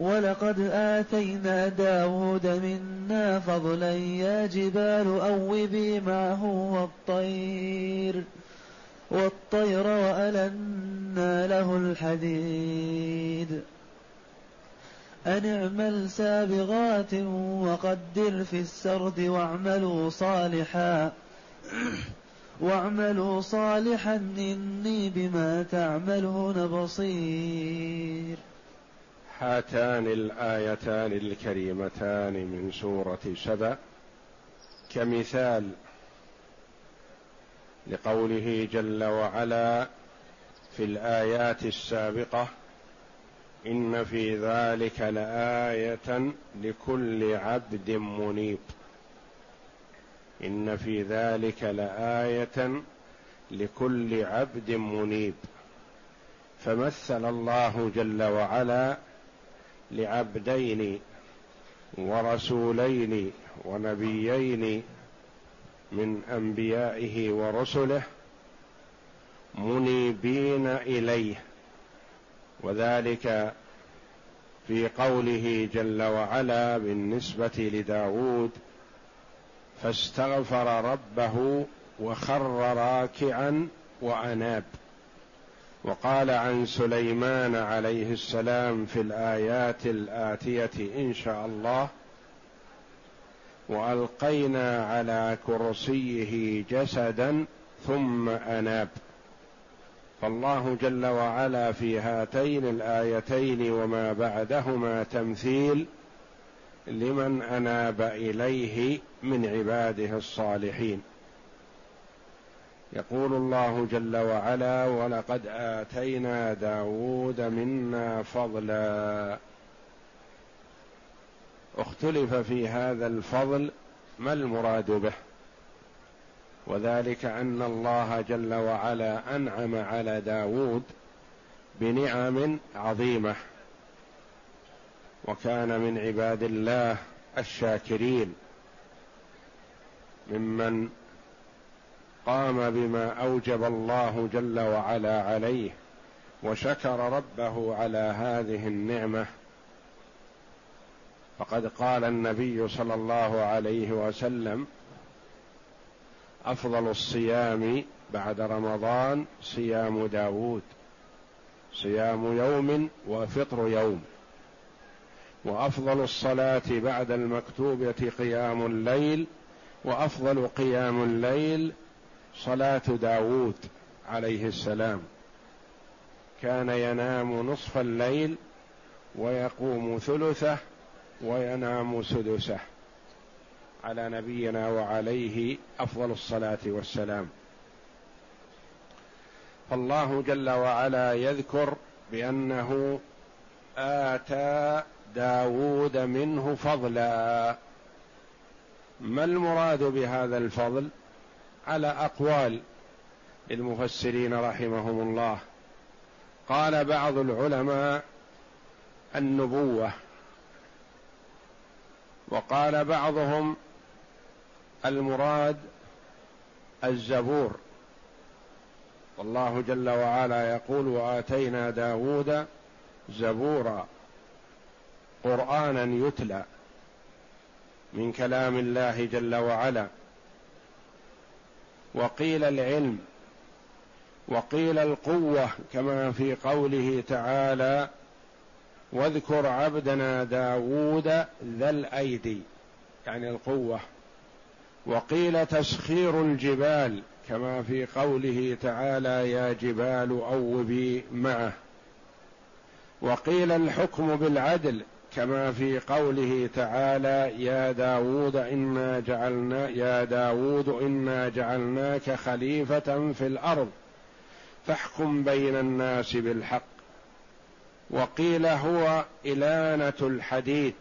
ولقد آتينا داود منا فضلا يا جبال أوبي معه والطير والطير وألنا له الحديد. أن اعمل سابغات وقدر في السرد واعملوا صالحا واعملوا صالحا إني بما تعملون بصير. هاتان الآيتان الكريمتان من سورة سبأ. كمثال لقوله جل وعلا في الآيات السابقة إن في ذلك لآية لكل عبد منيب. إن في ذلك لآية لكل عبد منيب. فمثل الله جل وعلا لعبدين ورسولين ونبيين من أنبيائه ورسله منيبين إليه. وذلك في قوله جل وعلا بالنسبة لداود فاستغفر ربه وخر راكعا وأناب. وقال عن سليمان عليه السلام في الآيات الآتية إن شاء الله وألقينا على كرسيه جسدا ثم أناب. فالله جل وعلا في هاتين الآيتين وما بعدهما تمثيل لمن أناب إليه من عباده الصالحين. يقول الله جل وعلا ولقد آتينا داود منا فضلا. اختلف في هذا الفضل ما المراد به؟ وذلك أن الله جل وعلا أنعم على داود بنعم عظيمة وكان من عباد الله الشاكرين ممن قام بما أوجب الله جل وعلا عليه وشكر ربه على هذه النعمة. فقد قال النبي صلى الله عليه وسلم أفضل الصيام بعد رمضان صيام داود صيام يوم وفطر يوم. وأفضل الصلاة بعد المكتوبة قيام الليل وأفضل قيام الليل صلاة داود عليه السلام. كان ينام نصف الليل ويقوم ثلثه وينام سدسه. على نبينا وعليه أفضل الصلاة والسلام. فالله جل وعلا يذكر بأنه آتى داود منه فضلا. ما المراد بهذا الفضل؟ على أقوال للمفسرين رحمهم الله. قال بعض العلماء النبوة وقال بعضهم المراد الزبور. والله جل وعلا يقول وآتينا داود زبورا قرآنا يتلى من كلام الله جل وعلا. وقيل العلم وقيل القوة كما في قوله تعالى واذكر عبدنا داود ذا الأيدي يعني القوة. وقيل تسخير الجبال كما في قوله تعالى يا جبال أوبي معه. وقيل الحكم بالعدل كما في قوله تعالى يا داود إنا جعلنا يا داود إنا جعلناك خليفة في الأرض فاحكم بين الناس بالحق. وقيل هو إلانة الحديد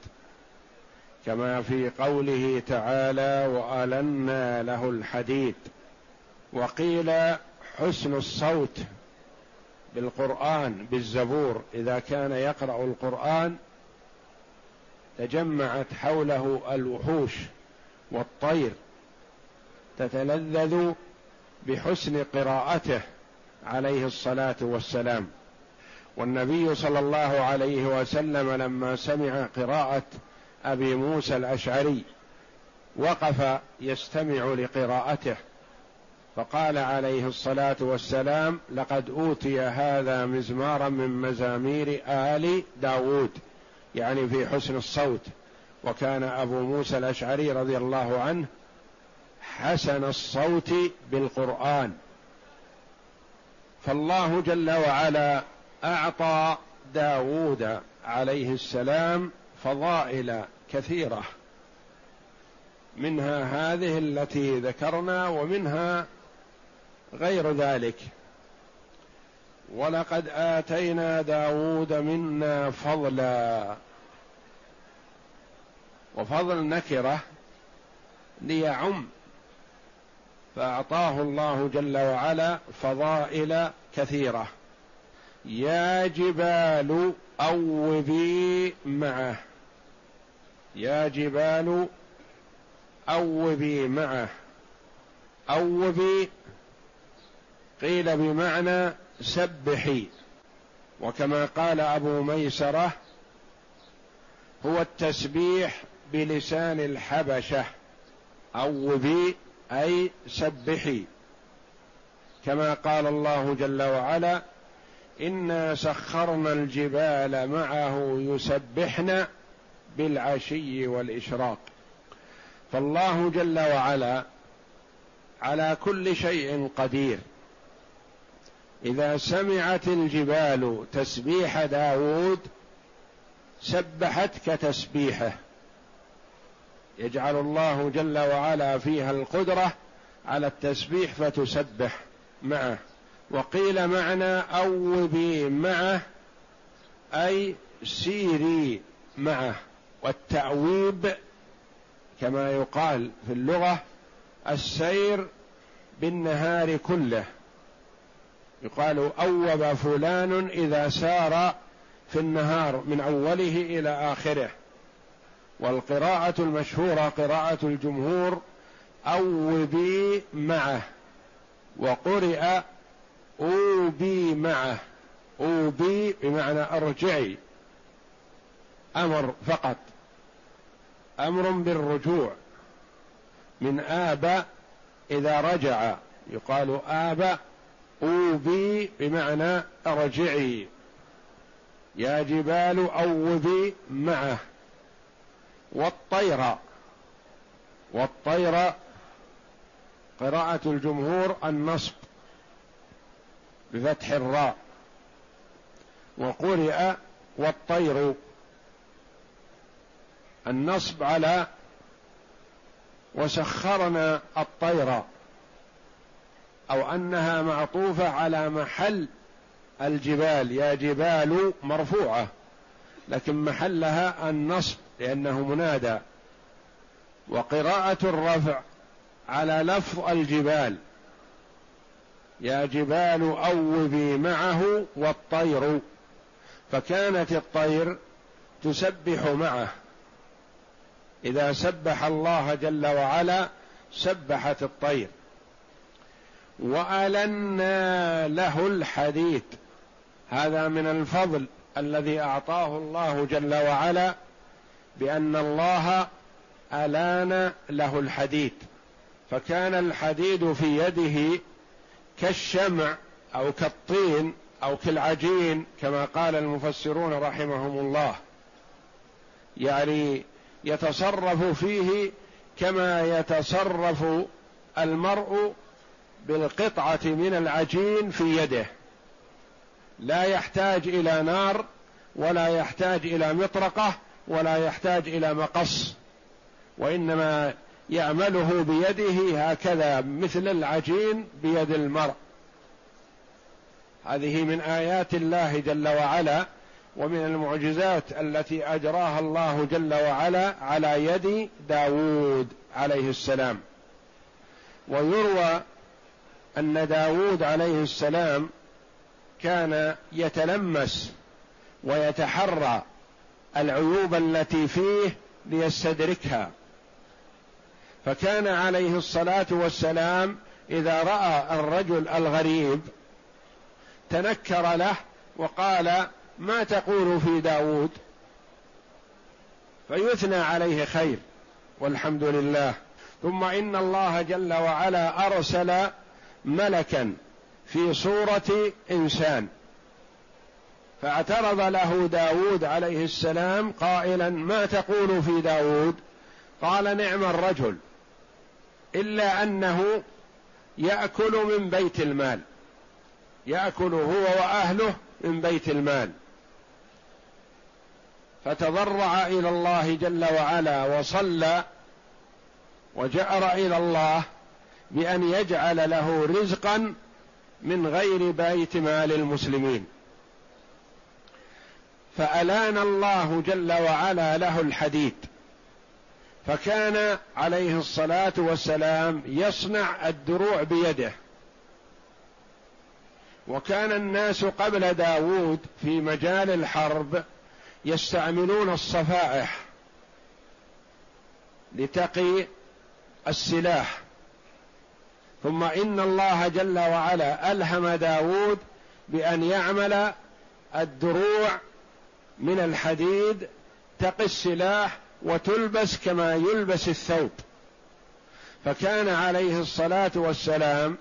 كما في قوله تعالى وألنا له الحديد وقيل حسن الصوت بالقرآن بالزبور. إذا كان يقرأ القرآن تجمعت حوله الوحوش والطير تتلذذ بحسن قراءته عليه الصلاة والسلام. والنبي صلى الله عليه وسلم لما سمع قراءة أبي موسى الأشعري وقف يستمع لقراءته فقال عليه الصلاة والسلام لقد أوتي هذا مزمارا من مزامير آل داود. يعني في حسن الصوت. وكان أبو موسى الأشعري رضي الله عنه حسن الصوت بالقرآن. فالله جل وعلا أعطى داود عليه السلام فضائل كثيرة. منها هذه التي ذكرنا ومنها غير ذلك. ولقد آتينا داود منا فضلا. وفضل نكرة ليعم. فأعطاه الله جل وعلا فضائل كثيرة. يا جبال أوبي معه. يا جبال أوبي معه. أوبي قيل بمعنى سبحي. وكما قال أبو ميسرة هو التسبيح بلسان الحبشة أو بي أي سبحي. كما قال الله جل وعلا إنا سخرنا الجبال معه يسبحن بالعشي والإشراق. فالله جل وعلا على كل شيء قدير. إذا سمعت الجبال تسبيح داود سبحت كتسبيحه يجعل الله جل وعلا فيها القدرة على التسبيح فتسبح معه. وقيل معنى أوبي معه أي سيري معه. والتأويب كما يقال في اللغة السير بالنهار كله. يقال أوب فلان إذا سار في النهار من أوله إلى آخره. والقراءة المشهورة قراءة الجمهور أوبي معه وقرئ أوبي معه. أوبي بمعنى أرجعي أمر فقط أمر بالرجوع. من آب إذا رجع يقال آب أوبي بمعنى أرجعي. يا جبال أوبي معه. والطير. والطير قراءة الجمهور النصب بفتح الراء. وقرئ والطير. النصب على وسخرنا الطير. أو أنها معطوفة على محل الجبال يا جبال مرفوعة لكن محلها النصب لأنه منادى. وقراءة الرفع على لفظ الجبال يا جبال أوبي معه والطير. فكانت الطير تسبح معه. إذا سبح الله جل وعلا سبحت الطير. وألنا له الحديد هذا من الفضل الذي أعطاه الله جل وعلا بأن الله ألان له الحديد فكان الحديد في يده كالشمع أو كالطين أو كالعجين كما قال المفسرون رحمهم الله. يعني يتصرف فيه كما يتصرف المرء بالقطعة من العجين في يده. لا يحتاج إلى نار ولا يحتاج إلى مطرقة ولا يحتاج إلى مقص. وإنما يعمله بيده هكذا مثل العجين بيد المرء. هذه من آيات الله جل وعلا ومن المعجزات التي أجراها الله جل وعلا على يد داوود عليه السلام. ويروى أن داوود عليه السلام كان يتلمس ويتحرى العيوب التي فيه ليستدركها. فكان عليه الصلاة والسلام إذا رأى الرجل الغريب تنكر له وقال ما تقول في داود؟ فيثنى عليه خير والحمد لله. ثم إن الله جل وعلا أرسل ملكا في صورة إنسان. فاعترض له داود عليه السلام قائلا ما تقول في داود قال نعم الرجل إلا أنه يأكل من بيت المال يأكل هو وأهله من بيت المال. فتضرع إلى الله جل وعلا وصلى وجأر إلى الله بأن يجعل له رزقا من غير بيت مال المسلمين. فألان الله جل وعلا له الحديد. فكان عليه الصلاة والسلام يصنع الدروع بيده. وكان الناس قبل داود في مجال الحرب يستعملون الصفائح لتقي السلاح. ثم إن الله جل وعلا ألهم داود بأن يعمل الدروع من الحديد تقي السلاح وتلبس كما يلبس الثوب. فكان عليه الصلاة والسلام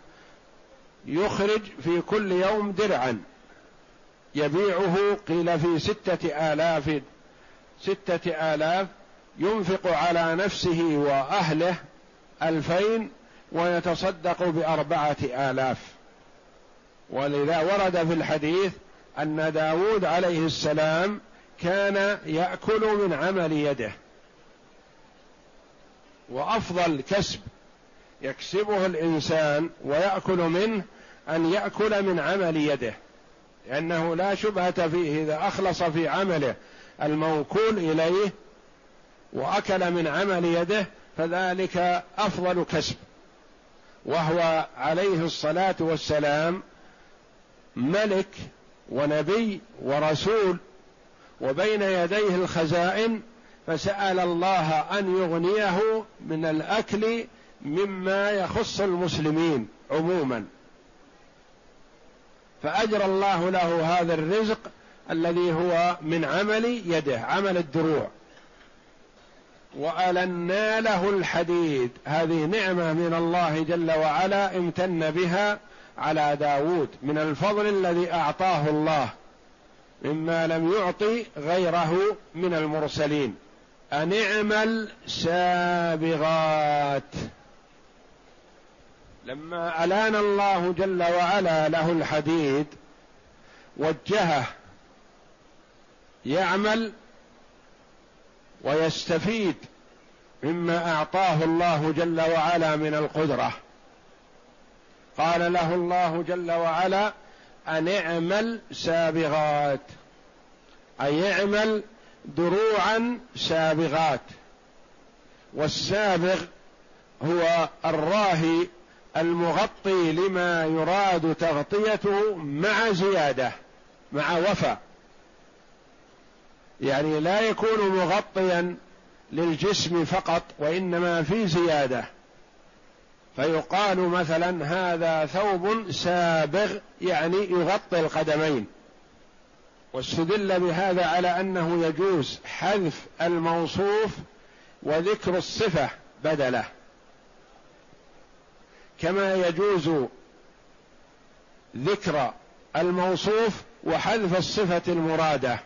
يخرج في كل يوم درعا. يبيعه قيل في ستة آلاف ستة آلاف ينفق على نفسه وأهله ألفين ويتصدق بأربعة آلاف. ولذا ورد في الحديث أن داود عليه السلام كان يأكل من عمل يده. وأفضل كسب يكسبه الإنسان ويأكل منه أن يأكل من عمل يده. لأنه لا شبهة فيه إذا أخلص في عمله الموكول إليه وأكل من عمل يده فذلك أفضل كسب. وهو عليه الصلاة والسلام ملك ونبي ورسول وبين يديه الخزائن فسأل الله أن يغنيه من الأكل مما يخص المسلمين عموما. فاجرى الله له هذا الرزق الذي هو من عمل يده عمل الدروع. وألنا له الحديد. هذه نعمة من الله جل وعلا امتن بها على داود من الفضل الذي أعطاه الله مما لم يعطي غيره من المرسلين. أن اعمل سابغات لما ألان الله جل وعلا له الحديد وجهه يعمل ويستفيد مما أعطاه الله جل وعلا من القدرة. قال له الله جل وعلا ان اعمل سابغات. اي اعمل دروعا سابغات. والسابغ هو الراهي المغطي لما يراد تغطيته مع زيادة مع وفاء. يعني لا يكون مغطيا للجسم فقط وإنما في زيادة. فيقال مثلا هذا ثوب سابغ يعني يغطي القدمين. واستدل بهذا على أنه يجوز حذف الموصوف وذكر الصفة بدله. كما يجوز ذكر الموصوف وحذف الصفة المرادة.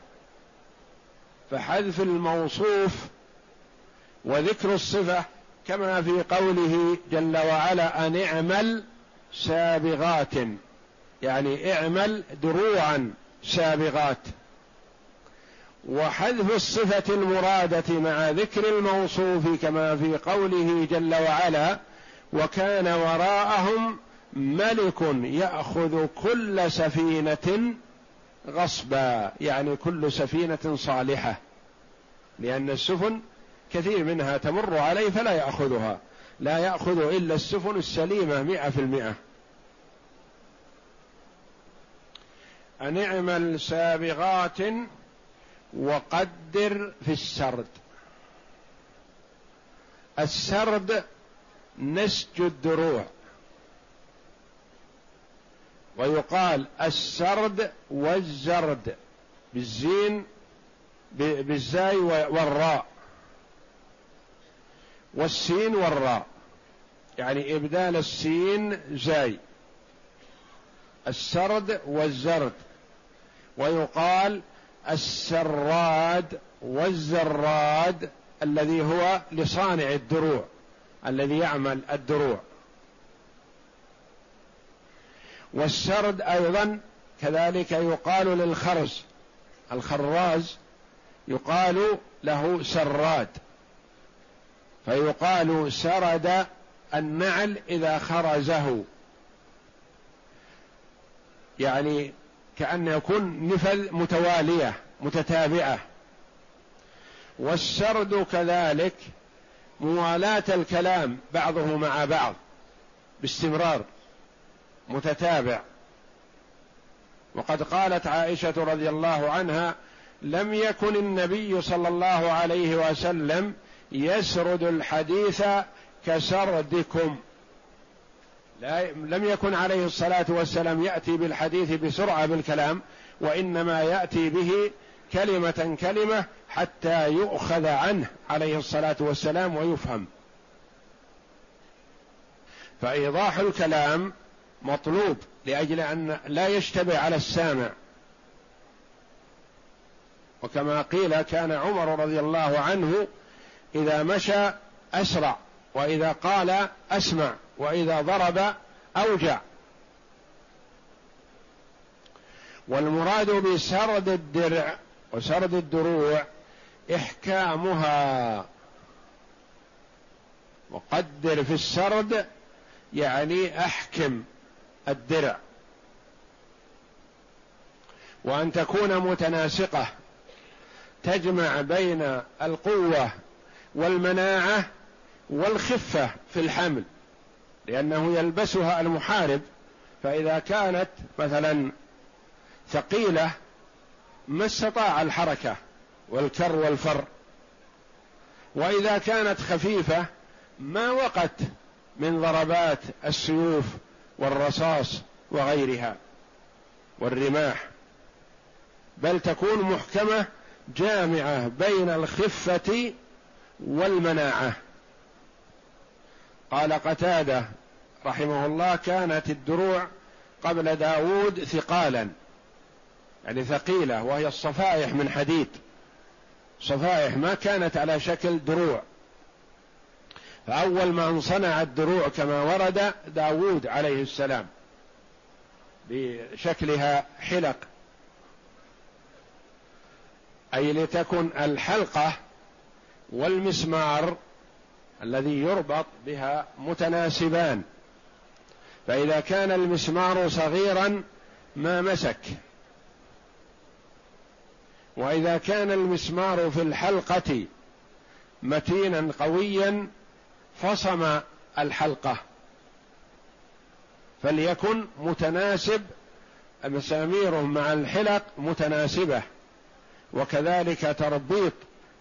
فحذف الموصوف وذكر الصفة كما في قوله جل وعلا أن اعمل سابغات يعني اعمل دروعا سابغات. وحذف الصفة المرادة مع ذكر الموصوف كما في قوله جل وعلا وكان وراءهم ملك يأخذ كل سفينة غصبا يعني كل سفينة صالحة. لأن السفن كثير منها تمر عليه فلا يأخذها. لا يأخذ إلا السفن السليمة مئة في المئة. أن اعمل سابغات وقدر في السرد. السرد نسج الدروع. ويقال السرد والزرد بالزين بالزاي والراء. والسين والراء. يعني إبدال السين زاي. السرد والزرد. ويقال السراد والزراد الذي هو لصانع الدروع الذي يعمل الدروع. والسرد أيضا كذلك يقال للخرز. الخراز يقال له سراد. فيقال سرد النعل إذا خرزه. يعني كأن يكون نفل متوالية متتابعة. والسرد كذلك موالاة الكلام بعضه مع بعض باستمرار. متتابع. وقد قالت عائشة رضي الله عنها لم يكن النبي صلى الله عليه وسلم يسرد الحديث كسردكم. لا لم يكن عليه الصلاة والسلام يأتي بالحديث بسرعة بالكلام وإنما يأتي به كلمة كلمة حتى يؤخذ عنه عليه الصلاة والسلام ويفهم. فإيضاح الكلام مطلوب لأجل أن لا يشتبه على السامع. وكما قيل كان عمر رضي الله عنه إذا مشى أسرع وإذا قال أسمع وإذا ضرب أوجع. والمراد بسرد الدرع وسرد الدروع إحكامها. وقدر في السرد يعني أحكم. الدرع. وأن تكون متناسقة تجمع بين القوة والمناعة والخفة في الحمل لأنه يلبسها المحارب. فإذا كانت مثلا ثقيلة ما استطاع الحركة والكر والفر. وإذا كانت خفيفة ما وقت من ضربات السيوف والرصاص وغيرها والرماح بل تكون محكمة جامعة بين الخفة والمناعة. قال قتادة رحمه الله كانت الدروع قبل داود ثقالا يعني ثقيلة وهي الصفائح من حديد. صفائح ما كانت على شكل دروع. فأول من صنع الدروع كما ورد داود عليه السلام بشكلها حلق. أي لتكن الحلقة والمسمار الذي يربط بها متناسبان. فإذا كان المسمار صغيرا ما مسك. وإذا كان المسمار في الحلقة متينا قويا فصم الحلقة. فليكن متناسب مساميره مع الحلق متناسبة. وكذلك تربيط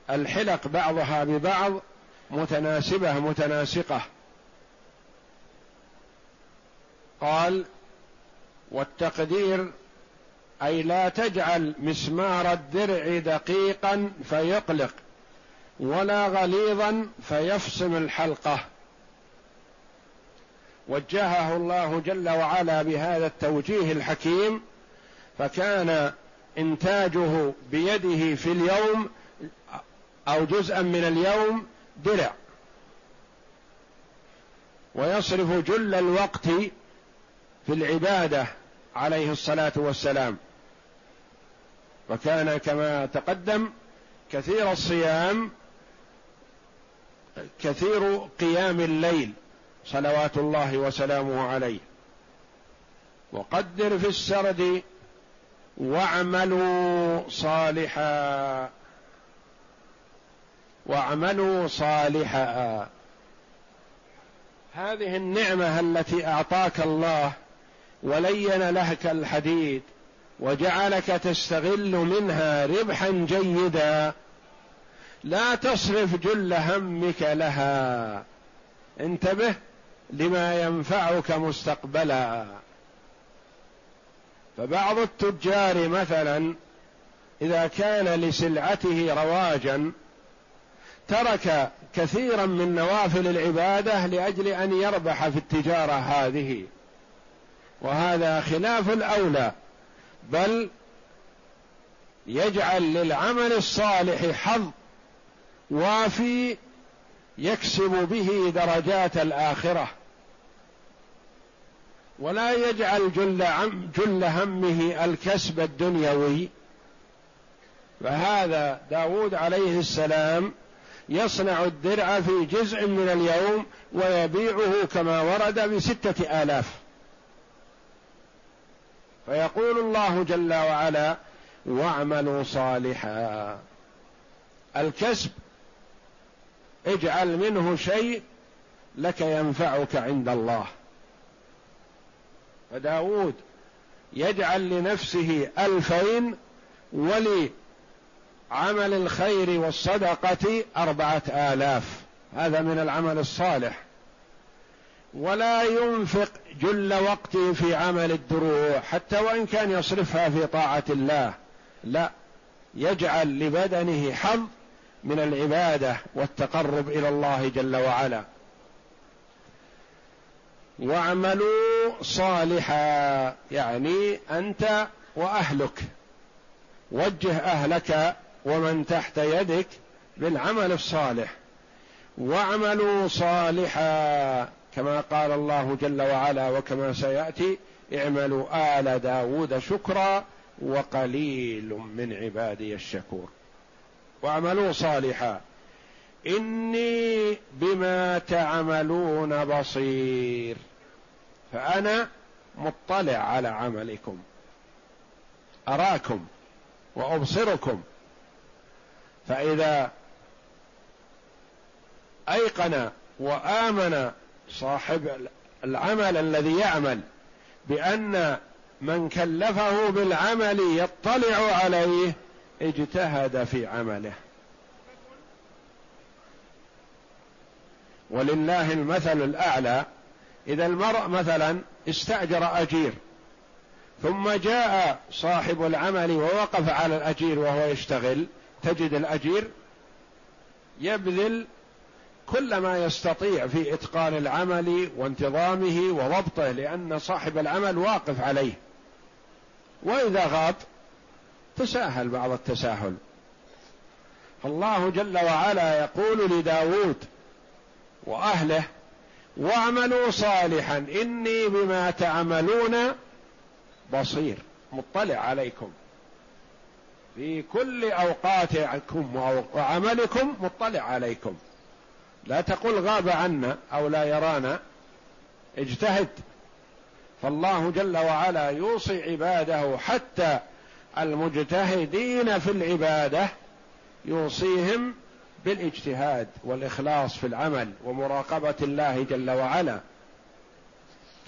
الحلق بعضها ببعض متناسبة متناسقة. قال والتقدير أي لا تجعل مسمار الدرع دقيقا فيقلق. ولا غليظا فيفصم الحلقة. وجهه الله جل وعلا بهذا التوجيه الحكيم فكان إنتاجه بيده في اليوم أو جزءا من اليوم درع. ويصرف جل الوقت في العبادة عليه الصلاة والسلام. وكان كما تقدم كثير الصيام كثير قيام الليل صلوات الله وسلامه عليه. وقدر في السرد واعملوا صالحا. واعملوا صالحا. هذه النعمة التي أعطاك الله ولين لك الحديد وجعلك تستغل منها ربحا جيدا. لا تصرف جل همك لها. انتبه لما ينفعك مستقبلا. فبعض التجار مثلا إذا كان لسلعته رواجا ترك كثيرا من نوافل العبادة لأجل أن يربح في التجارة هذه. وهذا خلاف الأولى. بل يجعل للعمل الصالح حظ. وافي يكسب به درجات الآخرة. ولا يجعل جل, جل همه الكسب الدنيوي. فهذا داود عليه السلام يصنع الدرع في جزء من اليوم ويبيعه كما ورد بستة آلاف. فيقول الله جل وعلا واعملوا صالحا. الكسب اجعل منه شيء لك ينفعك عند الله. فداود يجعل لنفسه ألفين ولعمل الخير والصدقة أربعة آلاف. هذا من العمل الصالح. ولا ينفق جل وقته في عمل الدروع حتى وإن كان يصرفها في طاعة الله. لا يجعل لبدنه حظ من العبادة والتقرب إلى الله جل وعلا. واعملوا صالحا يعني أنت وأهلك. وجه أهلك ومن تحت يدك بالعمل الصالح. واعملوا صالحا كما قال الله جل وعلا وكما سيأتي اعملوا آل داود شكرا وقليل من عبادي الشكور. واعملوا صالحا. إني بما تعملون بصير. فأنا مطلع على عملكم. أراكم وأبصركم. فإذا أيقن وآمن صاحب العمل الذي يعمل بأن من كلفه بالعمل يطلع عليه اجتهد في عمله. ولله المثل الأعلى. إذا المرء مثلا استأجر أجير ثم جاء صاحب العمل ووقف على الأجير وهو يشتغل تجد الأجير يبذل كل ما يستطيع في إتقان العمل وانتظامه وضبطه لأن صاحب العمل واقف عليه. وإذا غاب تساهل بعض التساهل. فالله جل وعلا يقول لداود وأهله واعملوا صالحا إني بما تعملون بصير. مطلع عليكم. في كل أوقاتكم وعملكم مطلع عليكم. لا تقل غاب عنا أو لا يرانا. اجتهد. فالله جل وعلا يوصي عباده حتى المجتهدين في العبادة يوصيهم بالإجتهاد والإخلاص في العمل ومراقبة الله جل وعلا.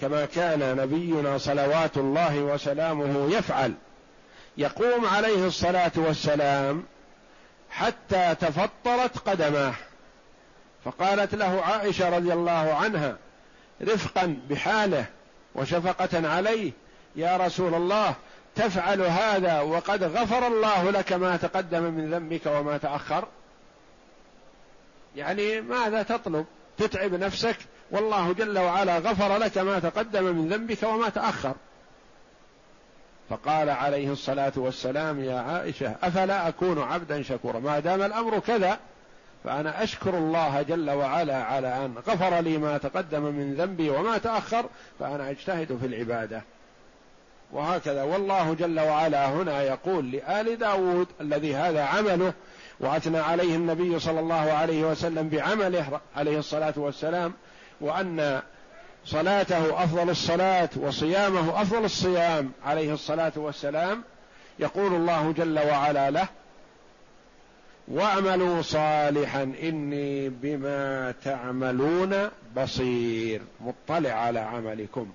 كما كان نبينا صلوات الله وسلامه يفعل. يقوم عليه الصلاة والسلام حتى تفطرت قدماه. فقالت له عائشة رضي الله عنها رفقا بحاله وشفقة عليه يا رسول الله تفعل هذا وقد غفر الله لك ما تقدم من ذنبك وما تأخر. يعني ماذا تطلب؟ تتعب نفسك؟ والله جل وعلا غفر لك ما تقدم من ذنبك وما تأخر. فقال عليه الصلاة والسلام يا عائشة أفلا أكون عبدا شكورا؟ ما دام الأمر كذا فأنا أشكر الله جل وعلا على أن غفر لي ما تقدم من ذنبي وما تأخر فأنا أجتهد في العبادة. وهكذا. والله جل وعلا هنا يقول لآل داود الذي هذا عمله وأثنى عليه النبي صلى الله عليه وسلم بعمله عليه الصلاة والسلام وأن صلاته أفضل الصلاة وصيامه أفضل الصيام عليه الصلاة والسلام يقول الله جل وعلا له واعملوا صالحا إني بما تعملون بصير. مطلع على عملكم.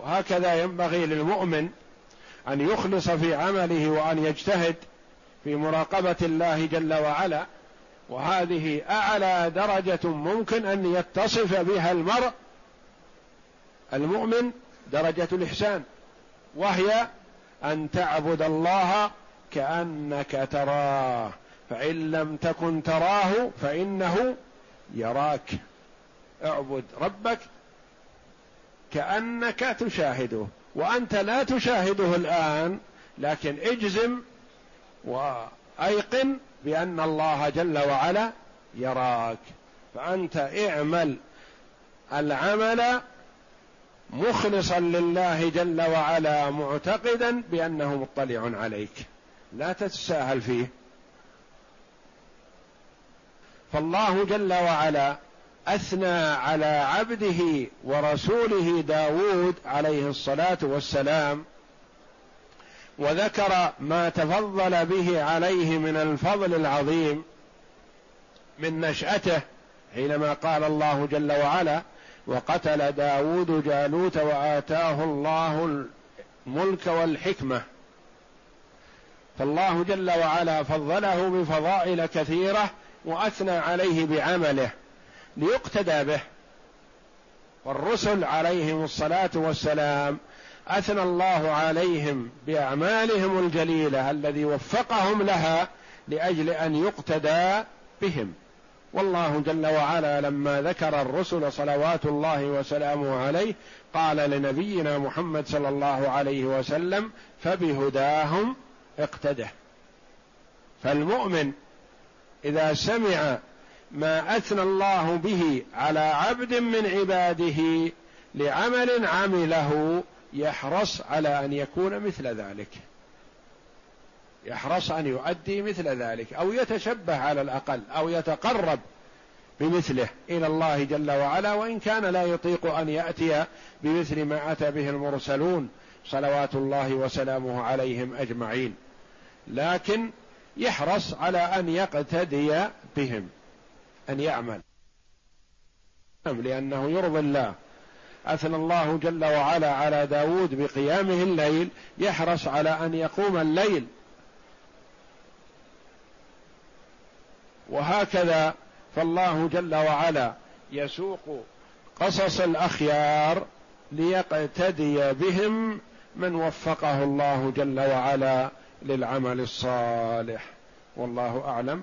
وهكذا ينبغي للمؤمن أن يخلص في عمله وأن يجتهد في مراقبة الله جل وعلا وهذه أعلى درجة ممكن أن يتصف بها المرء. المؤمن درجة الإحسان وهي أن تعبد الله كأنك تراه فإن لم تكن تراه فإنه يراك. اعبد ربك كأنك تشاهده وأنت لا تشاهده الآن لكن اجزم وأيقن بأن الله جل وعلا يراك. فأنت اعمل العمل مخلصا لله جل وعلا معتقدا بأنه مطلع عليك. لا تتساهل فيه. فالله جل وعلا أثنى على عبده ورسوله داود عليه الصلاة والسلام وذكر ما تفضل به عليه من الفضل العظيم من نشأته حينما قال الله جل وعلا وقتل داود جالوت وآتاه الله الملك والحكمة. فالله جل وعلا فضله بفضائل كثيرة وأثنى عليه بعمله. ليقتدى به. والرسل عليهم الصلاة والسلام أثنى الله عليهم بأعمالهم الجليلة الذي وفقهم لها لأجل أن يقتدى بهم. والله جل وعلا لما ذكر الرسل صلوات الله وسلامه عليه قال لنبينا محمد صلى الله عليه وسلم فبهداهم اقتده. فالمؤمن إذا سمع ما أثنى الله به على عبد من عباده لعمل عمله يحرص على أن يكون مثل ذلك. يحرص أن يؤدي مثل ذلك أو يتشبه على الأقل أو يتقرب بمثله إلى الله جل وعلا وإن كان لا يطيق أن يأتي بمثل ما أتى به المرسلون صلوات الله وسلامه عليهم أجمعين. لكن يحرص على أن يقتدي بهم. أن يعمل. لأنه يرضي الله. أثنى الله جل وعلا على داود بقيامه الليل يحرص على أن يقوم الليل. وهكذا فالله جل وعلا يسوق قصص الأخيار ليقتدي بهم من وفقه الله جل وعلا للعمل الصالح. والله أعلم.